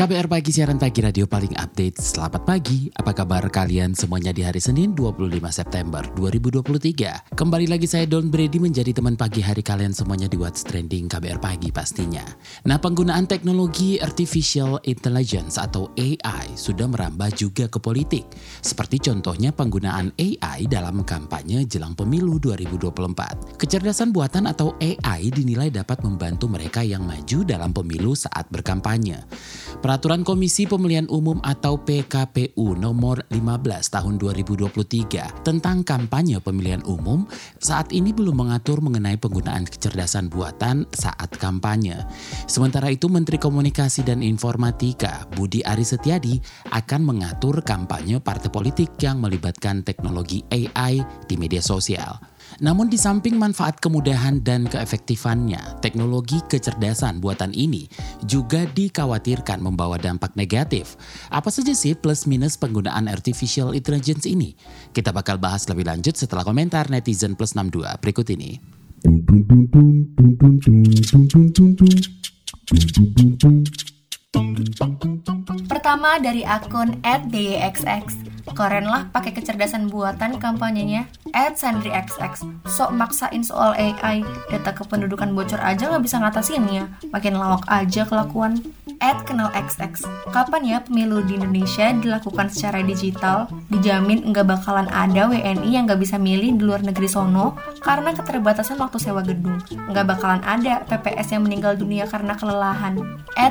KBR Pagi, siaran pagi radio paling update. Selamat pagi, apa kabar kalian semuanya di hari Senin 25 September 2023. Kembali lagi saya Don Brady menjadi teman pagi hari kalian semuanya di What's Trending KBR Pagi pastinya. Nah penggunaan teknologi Artificial Intelligence atau AI sudah merambah juga ke politik. Seperti contohnya penggunaan AI dalam kampanye jelang pemilu 2024. Kecerdasan buatan atau AI dinilai dapat membantu mereka yang maju dalam pemilu saat berkampanye. Peraturan Komisi Pemilihan Umum atau PKPU nomor 15 tahun 2023 tentang kampanye pemilihan umum saat ini belum mengatur mengenai penggunaan kecerdasan buatan saat kampanye. Sementara itu Menteri Komunikasi dan Informatika Budi Aris Setiadi akan mengatur kampanye partai politik yang melibatkan teknologi AI di media sosial. Namun di samping manfaat kemudahan dan keefektifannya, teknologi kecerdasan buatan ini juga dikhawatirkan membawa dampak negatif. Apa saja sih plus minus penggunaan artificial intelligence ini? Kita bakal bahas lebih lanjut setelah komentar netizen plus 62 berikut ini. Pertama dari akun @dyxx. Keren lah pakai kecerdasan buatan kampanyenya. @sandryxx. Sok maksain soal AI, data kependudukan bocor aja nggak bisa ngatasinnya. Makin lawak aja kelakuan. kenal XX. Kapan ya pemilu di Indonesia dilakukan secara digital? Dijamin nggak bakalan ada WNI yang nggak bisa milih di luar negeri sono karena keterbatasan waktu sewa gedung. Nggak bakalan ada PPS yang meninggal dunia karena kelelahan.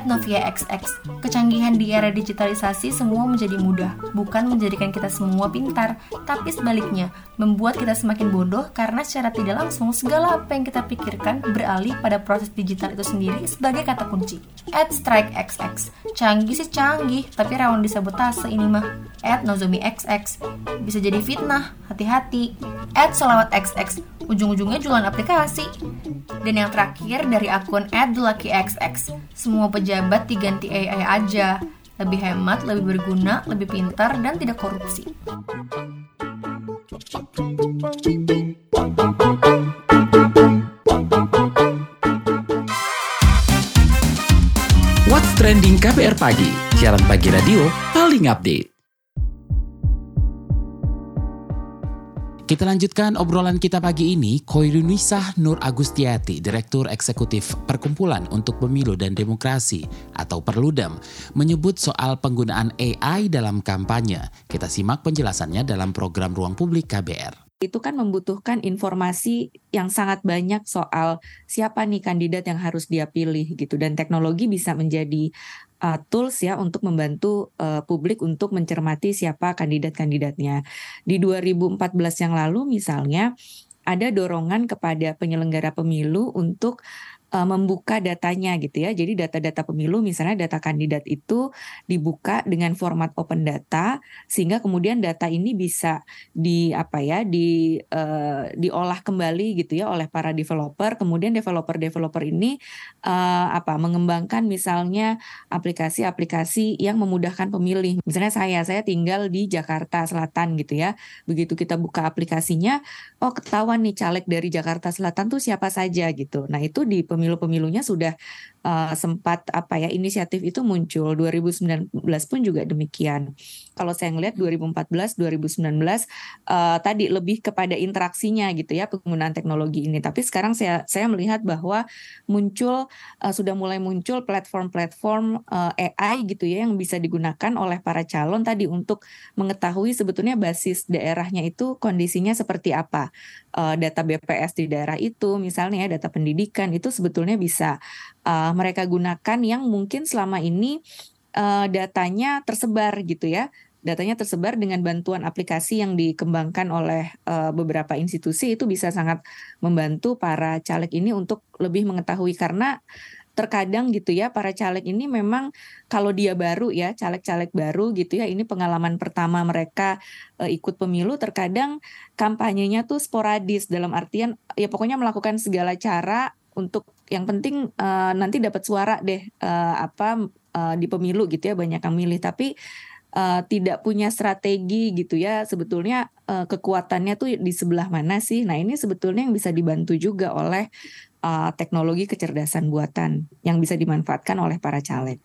Novia XX. Kecanggihan di era digitalisasi semua menjadi mudah, bukan menjadikan kita semua pintar, tapi sebaliknya, membuat kita semakin bodoh karena secara tidak langsung segala apa yang kita pikirkan beralih pada proses digital itu sendiri sebagai kata kunci. At Strike XX. Canggih sih canggih, tapi rawan disabotase ini mah. At Nozomi XX. Bisa jadi fitnah, hati-hati. At Solawat XX. Ujung-ujungnya jualan aplikasi. Dan yang terakhir dari akun @lucky_xx. Semua pejabat diganti AI aja. Lebih hemat, lebih berguna, lebih pintar, dan tidak korupsi. What's Trending KBR Pagi, siaran pagi radio paling update. Kita lanjutkan obrolan kita pagi ini. Koirunisah Nur Agustiati, Direktur Eksekutif Perkumpulan untuk Pemilu dan Demokrasi atau Perludem, menyebut soal penggunaan AI dalam kampanye. Kita simak penjelasannya dalam program Ruang Publik KBR itu kan membutuhkan informasi yang sangat banyak soal siapa nih kandidat yang harus dia pilih gitu dan teknologi bisa menjadi uh, tools ya untuk membantu uh, publik untuk mencermati siapa kandidat-kandidatnya. Di 2014 yang lalu misalnya ada dorongan kepada penyelenggara pemilu untuk uh, membuka datanya gitu ya. Jadi data-data pemilu misalnya data kandidat itu dibuka dengan format open data sehingga kemudian data ini bisa di apa ya di uh, diolah kembali gitu ya oleh para developer. Kemudian developer-developer ini uh, apa mengembangkan misalnya aplikasi-aplikasi yang memudahkan pemilih. Misalnya saya saya tinggal di Jakarta Selatan gitu ya. Begitu kita buka aplikasinya, oh ketahuan nih caleg dari Jakarta Selatan tuh siapa saja gitu. Nah, itu di pemilu-pemilunya sudah uh, sempat apa ya inisiatif itu muncul 2019 pun juga demikian. Kalau saya ngelihat 2014 2019 uh, tadi lebih kepada interaksinya gitu ya penggunaan teknologi ini. Tapi sekarang saya saya melihat bahwa muncul uh, sudah mulai muncul platform-platform uh, AI gitu ya yang bisa digunakan oleh para calon tadi untuk mengetahui sebetulnya basis daerahnya itu kondisinya seperti apa. Uh, data BPS di daerah itu misalnya ya, data pendidikan itu sebetulnya bisa uh, mereka gunakan yang mungkin selama ini uh, datanya tersebar gitu ya. Datanya tersebar dengan bantuan aplikasi yang dikembangkan oleh uh, beberapa institusi. Itu bisa sangat membantu para caleg ini untuk lebih mengetahui. Karena terkadang gitu ya para caleg ini memang kalau dia baru ya caleg-caleg baru gitu ya ini pengalaman pertama mereka uh, ikut pemilu terkadang kampanyenya tuh sporadis. Dalam artian ya pokoknya melakukan segala cara untuk yang penting uh, nanti dapat suara deh uh, apa uh, di pemilu gitu ya banyak yang milih tapi uh, tidak punya strategi gitu ya sebetulnya uh, kekuatannya tuh di sebelah mana sih nah ini sebetulnya yang bisa dibantu juga oleh uh, teknologi kecerdasan buatan yang bisa dimanfaatkan oleh para caleg.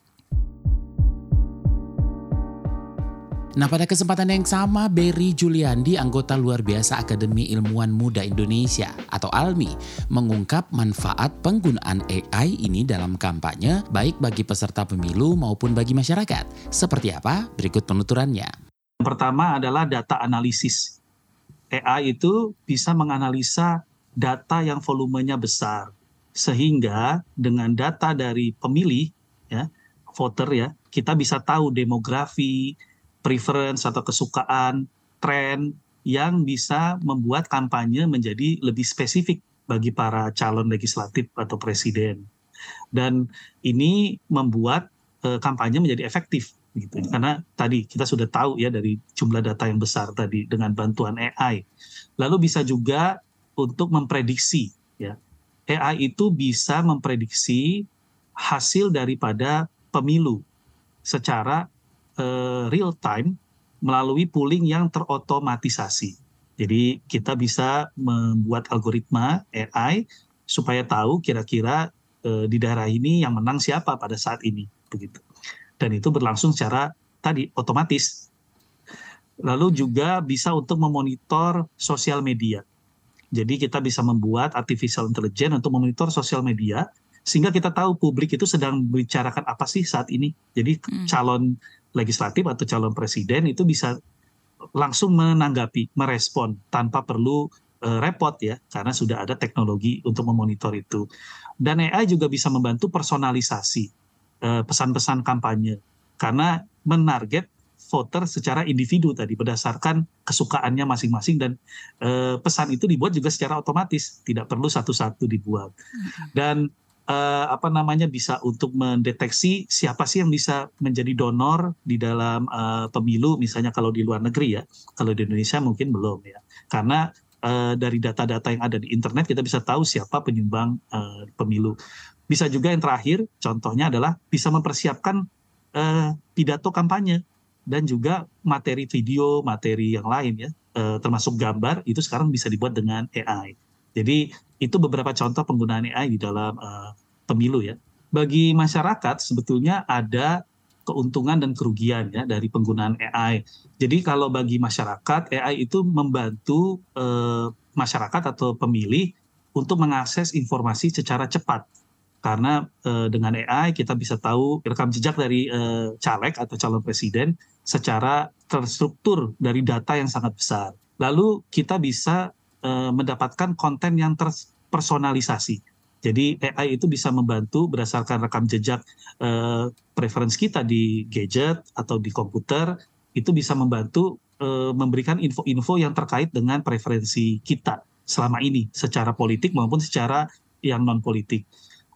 Nah pada kesempatan yang sama, Berry Juliandi, anggota luar biasa Akademi Ilmuwan Muda Indonesia atau ALMI, mengungkap manfaat penggunaan AI ini dalam kampanye baik bagi peserta pemilu maupun bagi masyarakat. Seperti apa? Berikut penuturannya. Yang pertama adalah data analisis. AI itu bisa menganalisa data yang volumenya besar. Sehingga dengan data dari pemilih, ya, voter ya, kita bisa tahu demografi, preference atau kesukaan, tren yang bisa membuat kampanye menjadi lebih spesifik bagi para calon legislatif atau presiden. Dan ini membuat uh, kampanye menjadi efektif gitu. Karena tadi kita sudah tahu ya dari jumlah data yang besar tadi dengan bantuan AI. Lalu bisa juga untuk memprediksi ya. AI itu bisa memprediksi hasil daripada pemilu secara real time melalui pooling yang terotomatisasi. Jadi kita bisa membuat algoritma AI supaya tahu kira-kira uh, di daerah ini yang menang siapa pada saat ini begitu. Dan itu berlangsung secara tadi otomatis. Lalu juga bisa untuk memonitor sosial media. Jadi kita bisa membuat artificial intelligence untuk memonitor sosial media sehingga kita tahu publik itu sedang membicarakan apa sih saat ini. Jadi hmm. Legislatif atau calon presiden itu bisa langsung menanggapi, merespon tanpa perlu uh, repot ya karena sudah ada teknologi untuk memonitor itu. Dan AI juga bisa membantu personalisasi uh, pesan-pesan kampanye karena menarget voter secara individu tadi berdasarkan kesukaannya masing-masing dan e, pesan itu dibuat juga secara otomatis tidak perlu satu-satu dibuat dan e, apa namanya bisa untuk mendeteksi siapa sih yang bisa menjadi donor di dalam e, pemilu misalnya kalau di luar negeri ya. Kalau di Indonesia mungkin belum ya. Karena e, dari data-data yang ada di internet kita bisa tahu siapa penyumbang pemilu. Bisa juga yang terakhir contohnya adalah bisa mempersiapkan pidato kampanye dan juga materi video, materi yang lain ya, eh, termasuk gambar itu sekarang bisa dibuat dengan AI. Jadi itu beberapa contoh penggunaan AI di dalam eh, pemilu ya. Bagi masyarakat sebetulnya ada keuntungan dan kerugian ya dari penggunaan AI. Jadi kalau bagi masyarakat AI itu membantu eh, masyarakat atau pemilih untuk mengakses informasi secara cepat karena uh, dengan AI kita bisa tahu rekam jejak dari uh, caleg atau calon presiden secara terstruktur dari data yang sangat besar. Lalu kita bisa uh, mendapatkan konten yang terpersonalisasi. Jadi AI itu bisa membantu berdasarkan rekam jejak uh, preference kita di gadget atau di komputer itu bisa membantu uh, memberikan info-info yang terkait dengan preferensi kita selama ini secara politik maupun secara yang non politik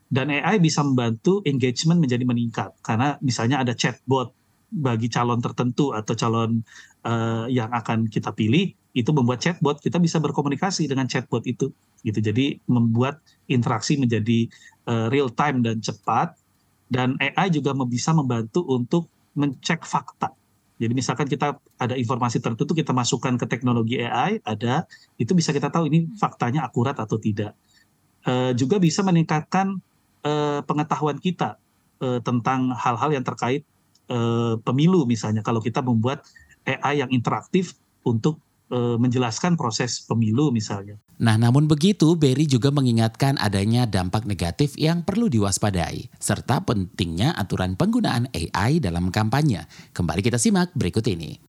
dan AI bisa membantu engagement menjadi meningkat karena misalnya ada chatbot bagi calon tertentu atau calon uh, yang akan kita pilih itu membuat chatbot kita bisa berkomunikasi dengan chatbot itu gitu. Jadi membuat interaksi menjadi uh, real time dan cepat dan AI juga bisa membantu untuk mencek fakta. Jadi misalkan kita ada informasi tertentu kita masukkan ke teknologi AI ada itu bisa kita tahu ini faktanya akurat atau tidak. Uh, juga bisa meningkatkan uh, pengetahuan kita uh, tentang hal-hal yang terkait uh, pemilu misalnya. Kalau kita membuat AI yang interaktif untuk menjelaskan proses pemilu misalnya. Nah, namun begitu, Berry juga mengingatkan adanya dampak negatif yang perlu diwaspadai, serta pentingnya aturan penggunaan AI dalam kampanye. Kembali kita simak berikut ini.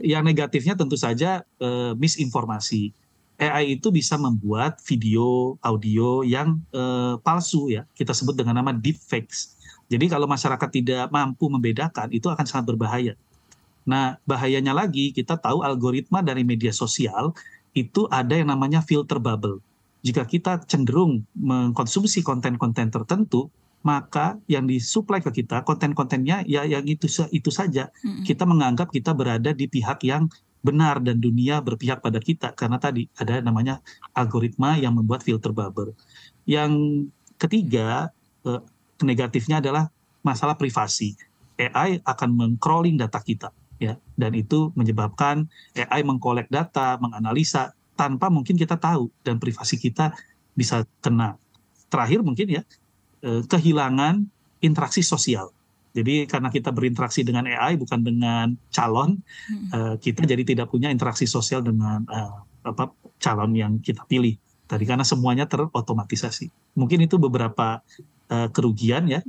Yang negatifnya tentu saja uh, misinformasi. AI itu bisa membuat video, audio yang uh, palsu ya. Kita sebut dengan nama deepfakes. Jadi kalau masyarakat tidak mampu membedakan itu akan sangat berbahaya. Nah, bahayanya lagi kita tahu algoritma dari media sosial itu ada yang namanya filter bubble. Jika kita cenderung mengkonsumsi konten-konten tertentu, maka yang disuplai ke kita konten-kontennya ya yang itu itu saja. Mm-mm. Kita menganggap kita berada di pihak yang benar dan dunia berpihak pada kita karena tadi ada namanya algoritma yang membuat filter bubble. Yang ketiga eh, negatifnya adalah masalah privasi. AI akan mengcrawling data kita ya dan itu menyebabkan AI mengkolek data, menganalisa tanpa mungkin kita tahu dan privasi kita bisa kena. Terakhir mungkin ya eh, kehilangan interaksi sosial. Jadi karena kita berinteraksi dengan AI bukan dengan calon, Mm-mm. eh, kita jadi tidak punya interaksi sosial dengan eh, apa calon yang kita pilih tadi karena semuanya terotomatisasi. Mungkin itu beberapa eh, kerugian ya.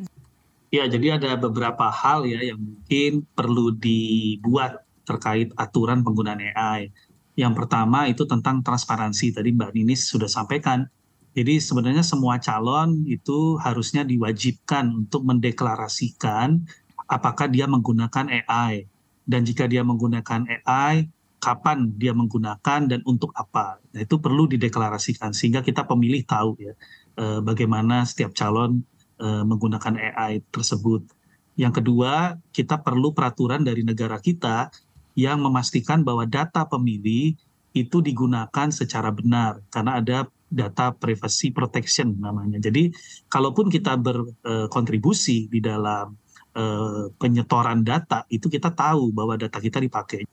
Ya, jadi ada beberapa hal ya yang mungkin perlu dibuat terkait aturan penggunaan AI. Yang pertama itu tentang transparansi. Tadi Mbak Ninis sudah sampaikan. Jadi sebenarnya semua calon itu harusnya diwajibkan untuk mendeklarasikan apakah dia menggunakan AI. Dan jika dia menggunakan AI, kapan dia menggunakan dan untuk apa. Nah, itu perlu dideklarasikan sehingga kita pemilih tahu ya eh, bagaimana setiap calon menggunakan AI tersebut. Yang kedua, kita perlu peraturan dari negara kita yang memastikan bahwa data pemilih itu digunakan secara benar karena ada data privacy protection namanya. Jadi kalaupun kita berkontribusi di dalam eh, penyetoran data itu kita tahu bahwa data kita dipakai.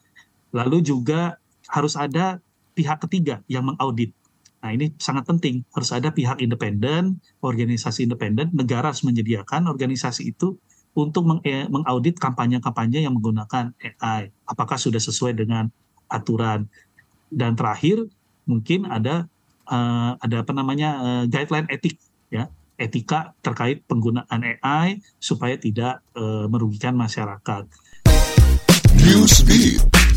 Lalu juga harus ada pihak ketiga yang mengaudit. Nah ini sangat penting, harus ada pihak independen, organisasi independen, negara harus menyediakan organisasi itu untuk eh, mengaudit kampanye-kampanye yang menggunakan AI. Apakah sudah sesuai dengan aturan? Dan terakhir mungkin ada eh, ada apa namanya eh, guideline etik ya etika terkait penggunaan AI supaya tidak eh, merugikan masyarakat. Newsbeat.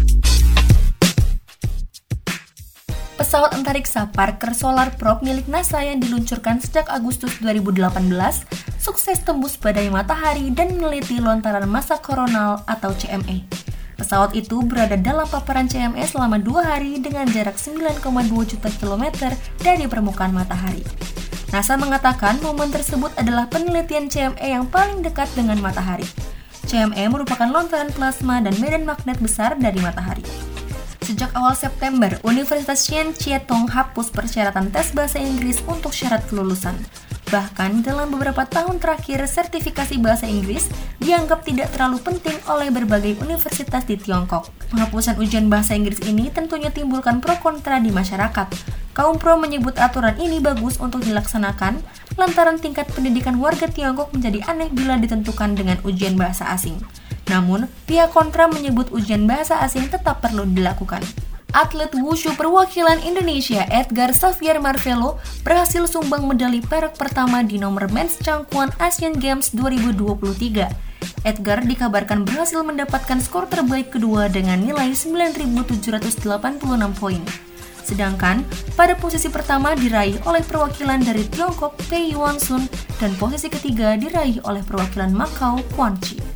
Pesawat antariksa Parker Solar Probe milik NASA yang diluncurkan sejak Agustus 2018 sukses tembus badai matahari dan meneliti lontaran massa koronal atau CME. Pesawat itu berada dalam paparan CME selama dua hari dengan jarak 9,2 juta kilometer dari permukaan matahari. NASA mengatakan momen tersebut adalah penelitian CME yang paling dekat dengan matahari. CME merupakan lontaran plasma dan medan magnet besar dari matahari. Sejak awal September, Universitas Chen Chietong hapus persyaratan tes bahasa Inggris untuk syarat kelulusan. Bahkan dalam beberapa tahun terakhir, sertifikasi bahasa Inggris dianggap tidak terlalu penting oleh berbagai universitas di Tiongkok. Penghapusan ujian bahasa Inggris ini tentunya timbulkan pro kontra di masyarakat. Kaum pro menyebut aturan ini bagus untuk dilaksanakan, lantaran tingkat pendidikan warga Tiongkok menjadi aneh bila ditentukan dengan ujian bahasa asing. Namun, pihak kontra menyebut ujian bahasa asing tetap perlu dilakukan. Atlet wushu perwakilan Indonesia Edgar Xavier Marvelo berhasil sumbang medali perak pertama di nomor men's cangkuan Asian Games 2023. Edgar dikabarkan berhasil mendapatkan skor terbaik kedua dengan nilai 9.786 poin. Sedangkan pada posisi pertama diraih oleh perwakilan dari Tiongkok Pei Yuan Sun dan posisi ketiga diraih oleh perwakilan Macau Quan Chi.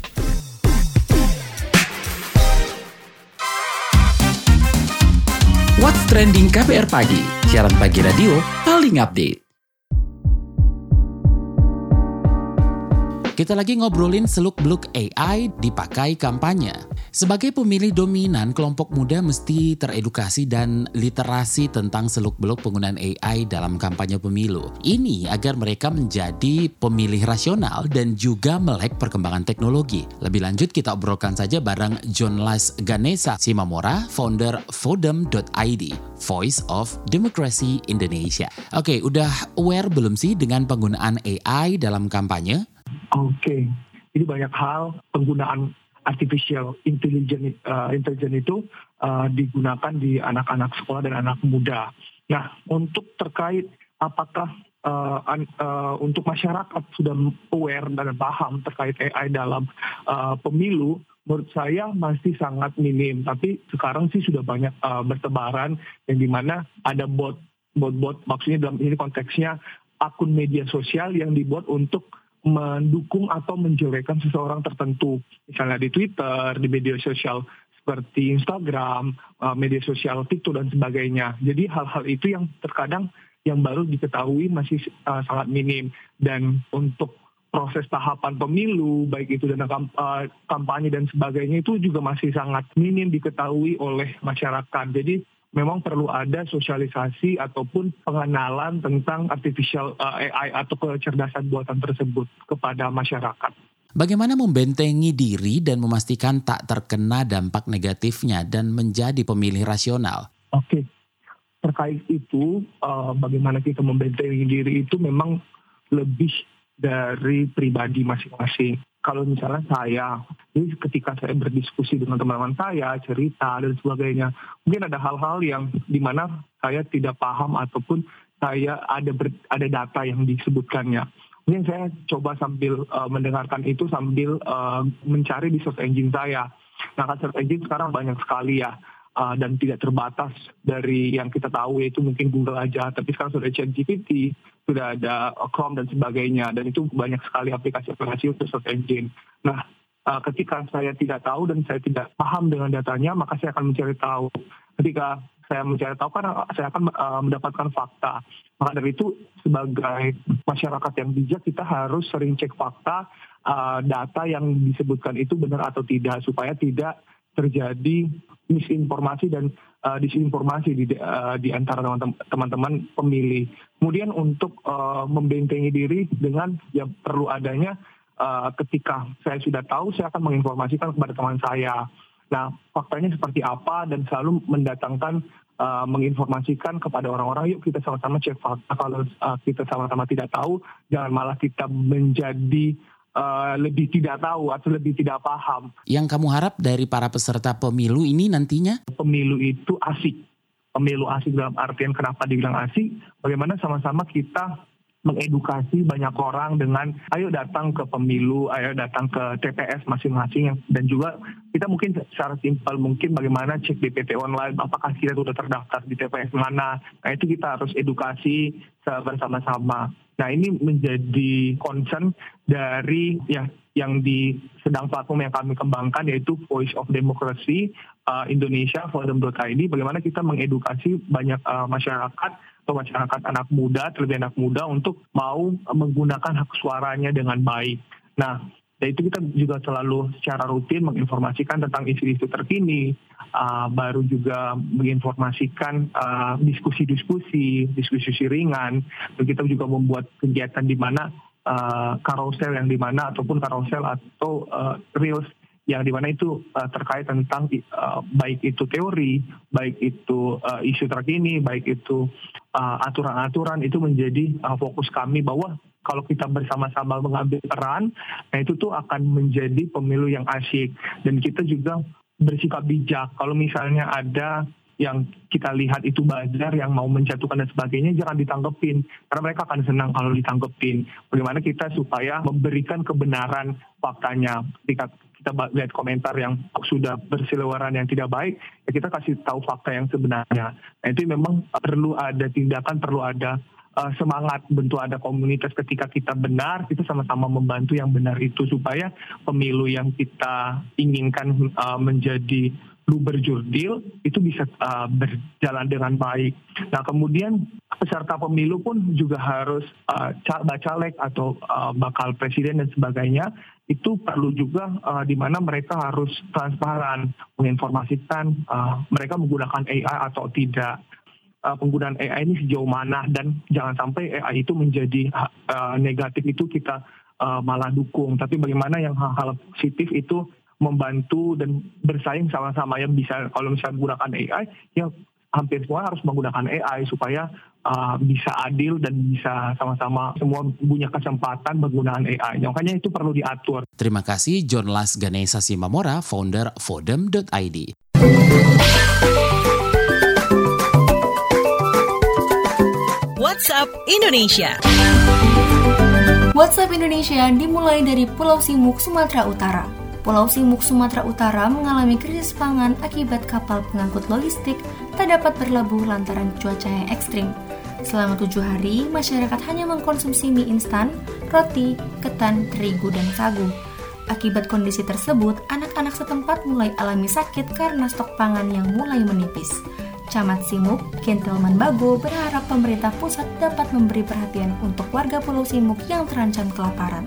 Trending KPR Pagi, siaran pagi radio paling update. Kita lagi ngobrolin seluk-beluk AI dipakai kampanye. Sebagai pemilih dominan, kelompok muda mesti teredukasi dan literasi tentang seluk-beluk penggunaan AI dalam kampanye pemilu. Ini agar mereka menjadi pemilih rasional dan juga melek perkembangan teknologi. Lebih lanjut kita obrolkan saja bareng John Las Ganesa Simamora, founder Fodem.id, Voice of Democracy Indonesia. Oke, udah aware belum sih dengan penggunaan AI dalam kampanye? Oke, jadi banyak hal penggunaan artificial intelligence, uh, intelligence itu uh, digunakan di anak-anak sekolah dan anak muda. Nah, untuk terkait apakah uh, uh, untuk masyarakat sudah aware dan paham terkait AI dalam uh, pemilu, menurut saya masih sangat minim. Tapi sekarang sih sudah banyak uh, bertebaran yang di mana ada bot, bot-bot maksudnya dalam ini konteksnya akun media sosial yang dibuat untuk mendukung atau menjelekkan seseorang tertentu, misalnya di Twitter, di media sosial seperti Instagram, uh, media sosial TikTok dan sebagainya. Jadi hal-hal itu yang terkadang yang baru diketahui masih uh, sangat minim dan untuk proses tahapan pemilu, baik itu dana uh, kampanye dan sebagainya itu juga masih sangat minim diketahui oleh masyarakat. Jadi memang perlu ada sosialisasi ataupun pengenalan tentang artificial uh, AI atau kecerdasan buatan tersebut kepada masyarakat. Bagaimana membentengi diri dan memastikan tak terkena dampak negatifnya dan menjadi pemilih rasional? Oke, terkait itu uh, bagaimana kita membentengi diri itu memang lebih dari pribadi masing-masing. Kalau misalnya saya, jadi ketika saya berdiskusi dengan teman-teman saya, cerita dan sebagainya, mungkin ada hal-hal yang di mana saya tidak paham ataupun saya ada ber, ada data yang disebutkannya. Mungkin saya coba sambil uh, mendengarkan itu sambil uh, mencari di search engine saya. Nah, kan search engine sekarang banyak sekali ya uh, dan tidak terbatas dari yang kita tahu yaitu mungkin Google aja. Tapi sekarang sudah ChatGPT, sudah ada Chrome dan sebagainya. Dan itu banyak sekali aplikasi-aplikasi untuk search engine. Nah, uh, ketika saya tidak tahu dan saya tidak paham dengan datanya, maka saya akan mencari tahu. Ketika saya mencari tahu kan saya akan uh, mendapatkan fakta. Maka dari itu sebagai masyarakat yang bijak kita harus sering cek fakta uh, data yang disebutkan itu benar atau tidak supaya tidak terjadi misinformasi dan uh, disinformasi di, uh, di antara teman-teman pemilih. Kemudian untuk uh, membentengi diri dengan ya perlu adanya uh, ketika saya sudah tahu saya akan menginformasikan kepada teman saya. Nah, faktanya seperti apa dan selalu mendatangkan uh, menginformasikan kepada orang-orang yuk kita sama-sama cek fakta kalau uh, kita sama-sama tidak tahu jangan malah kita menjadi uh, lebih tidak tahu atau lebih tidak paham. Yang kamu harap dari para peserta pemilu ini nantinya? Pemilu itu asik. Pemilu asik dalam artian kenapa dibilang asik? Bagaimana sama-sama kita mengedukasi banyak orang dengan ayo datang ke pemilu, ayo datang ke TPS masing-masing dan juga kita mungkin secara simpel mungkin bagaimana cek DPT online apakah kita sudah terdaftar di TPS mana. Nah itu kita harus edukasi bersama-sama. Nah ini menjadi concern dari yang yang di sedang platform yang kami kembangkan yaitu Voice of Democracy uh, Indonesia Forum.id bagaimana kita mengedukasi banyak uh, masyarakat atau masyarakat anak muda, terlebih anak muda untuk mau menggunakan hak suaranya dengan baik. Nah, dan itu kita juga selalu secara rutin menginformasikan tentang isu-isu terkini, uh, baru juga menginformasikan diskusi diskusi-diskusi, diskusi ringan. Dan kita juga membuat kegiatan di mana uh, karosel yang di mana ataupun karosel atau uh, reels yang di mana itu uh, terkait tentang uh, baik itu teori, baik itu uh, isu terkini, baik itu aturan-aturan uh, itu menjadi uh, fokus kami bahwa kalau kita bersama-sama mengambil peran, nah itu tuh akan menjadi pemilu yang asyik. Dan kita juga bersikap bijak. Kalau misalnya ada yang kita lihat itu bazar yang mau menjatuhkan dan sebagainya jangan ditanggepin. Karena mereka akan senang kalau ditanggepin. Bagaimana kita supaya memberikan kebenaran faktanya. Ketika kita lihat komentar yang sudah berseliweran yang tidak baik, ya kita kasih tahu fakta yang sebenarnya. Nah itu memang perlu ada tindakan, perlu ada uh, semangat bentuk ada komunitas ketika kita benar, kita sama-sama membantu yang benar itu supaya pemilu yang kita inginkan uh, menjadi lu berjurdil itu bisa uh, berjalan dengan baik. Nah kemudian peserta pemilu pun juga harus uh, atau uh, bakal presiden dan sebagainya itu perlu juga uh, di mana mereka harus transparan menginformasikan uh, mereka menggunakan AI atau tidak. Uh, penggunaan AI ini sejauh mana dan jangan sampai AI itu menjadi uh, negatif itu kita uh, malah dukung. Tapi bagaimana yang hal-hal positif itu membantu dan bersaing sama-sama. Yang bisa kalau misalnya menggunakan AI ya hampir semua harus menggunakan AI supaya uh, bisa adil dan bisa sama-sama semua punya kesempatan menggunakan AI. Makanya itu perlu diatur. Terima kasih John Las Ganesha Simamora, founder Fodem.id. WhatsApp Indonesia. WhatsApp Indonesia dimulai dari Pulau Simuk, Sumatera Utara. Pulau Simuk, Sumatera Utara mengalami krisis pangan akibat kapal pengangkut logistik tak dapat berlabuh lantaran cuaca yang ekstrim. Selama tujuh hari, masyarakat hanya mengkonsumsi mie instan, roti, ketan, terigu, dan sagu. Akibat kondisi tersebut, anak-anak setempat mulai alami sakit karena stok pangan yang mulai menipis. Camat Simuk, Gentelman Bago berharap pemerintah pusat dapat memberi perhatian untuk warga Pulau Simuk yang terancam kelaparan.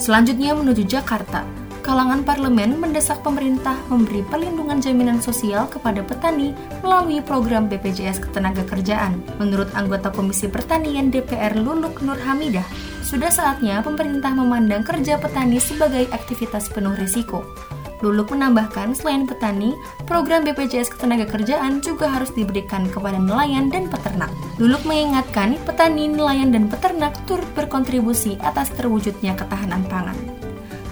Selanjutnya menuju Jakarta. Kalangan parlemen mendesak pemerintah memberi perlindungan jaminan sosial kepada petani melalui program BPJS Ketenagakerjaan. Menurut anggota Komisi Pertanian DPR Luluk Nur Hamidah, sudah saatnya pemerintah memandang kerja petani sebagai aktivitas penuh risiko. Luluk menambahkan, selain petani, program BPJS Ketenagakerjaan juga harus diberikan kepada nelayan dan peternak. Luluk mengingatkan, petani, nelayan, dan peternak turut berkontribusi atas terwujudnya ketahanan pangan.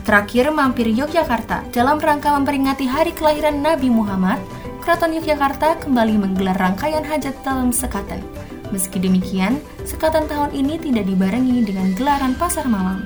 Terakhir, mampir Yogyakarta. Dalam rangka memperingati hari kelahiran Nabi Muhammad, Keraton Yogyakarta kembali menggelar rangkaian hajat dalam sekaten. Meski demikian, sekatan tahun ini tidak dibarengi dengan gelaran pasar malam.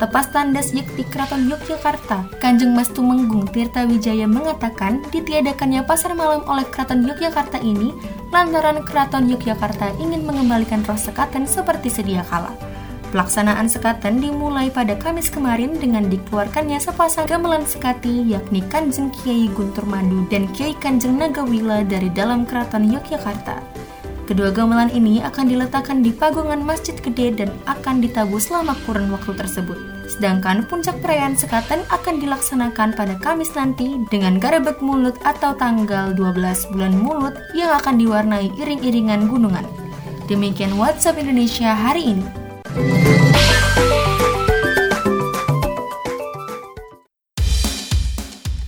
Tepas tandas Yekti Keraton Yogyakarta, Kanjeng Mas Tumenggung Tirta Wijaya mengatakan ditiadakannya pasar malam oleh Keraton Yogyakarta ini lantaran Keraton Yogyakarta ingin mengembalikan roh sekaten seperti sedia kala. Pelaksanaan sekaten dimulai pada Kamis kemarin dengan dikeluarkannya sepasang gamelan sekati yakni Kanjeng Kiai Guntur Madu dan Kiai Kanjeng Nagawila dari dalam Keraton Yogyakarta. Kedua gamelan ini akan diletakkan di pagungan Masjid Gede dan akan ditabuh selama kurun waktu tersebut. Sedangkan puncak perayaan sekaten akan dilaksanakan pada Kamis nanti dengan garebek mulut atau tanggal 12 bulan mulut yang akan diwarnai iring-iringan gunungan. Demikian WhatsApp Indonesia hari ini.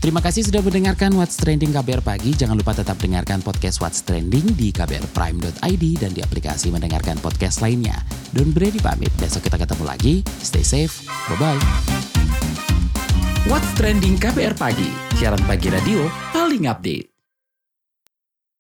Terima kasih sudah mendengarkan What's Trending KBR Pagi. Jangan lupa tetap dengarkan podcast What's Trending di kbrprime.id dan di aplikasi mendengarkan podcast lainnya. Don Brady pamit, besok kita ketemu lagi. Stay safe, bye-bye. What's Trending KBR Pagi, siaran pagi radio paling update.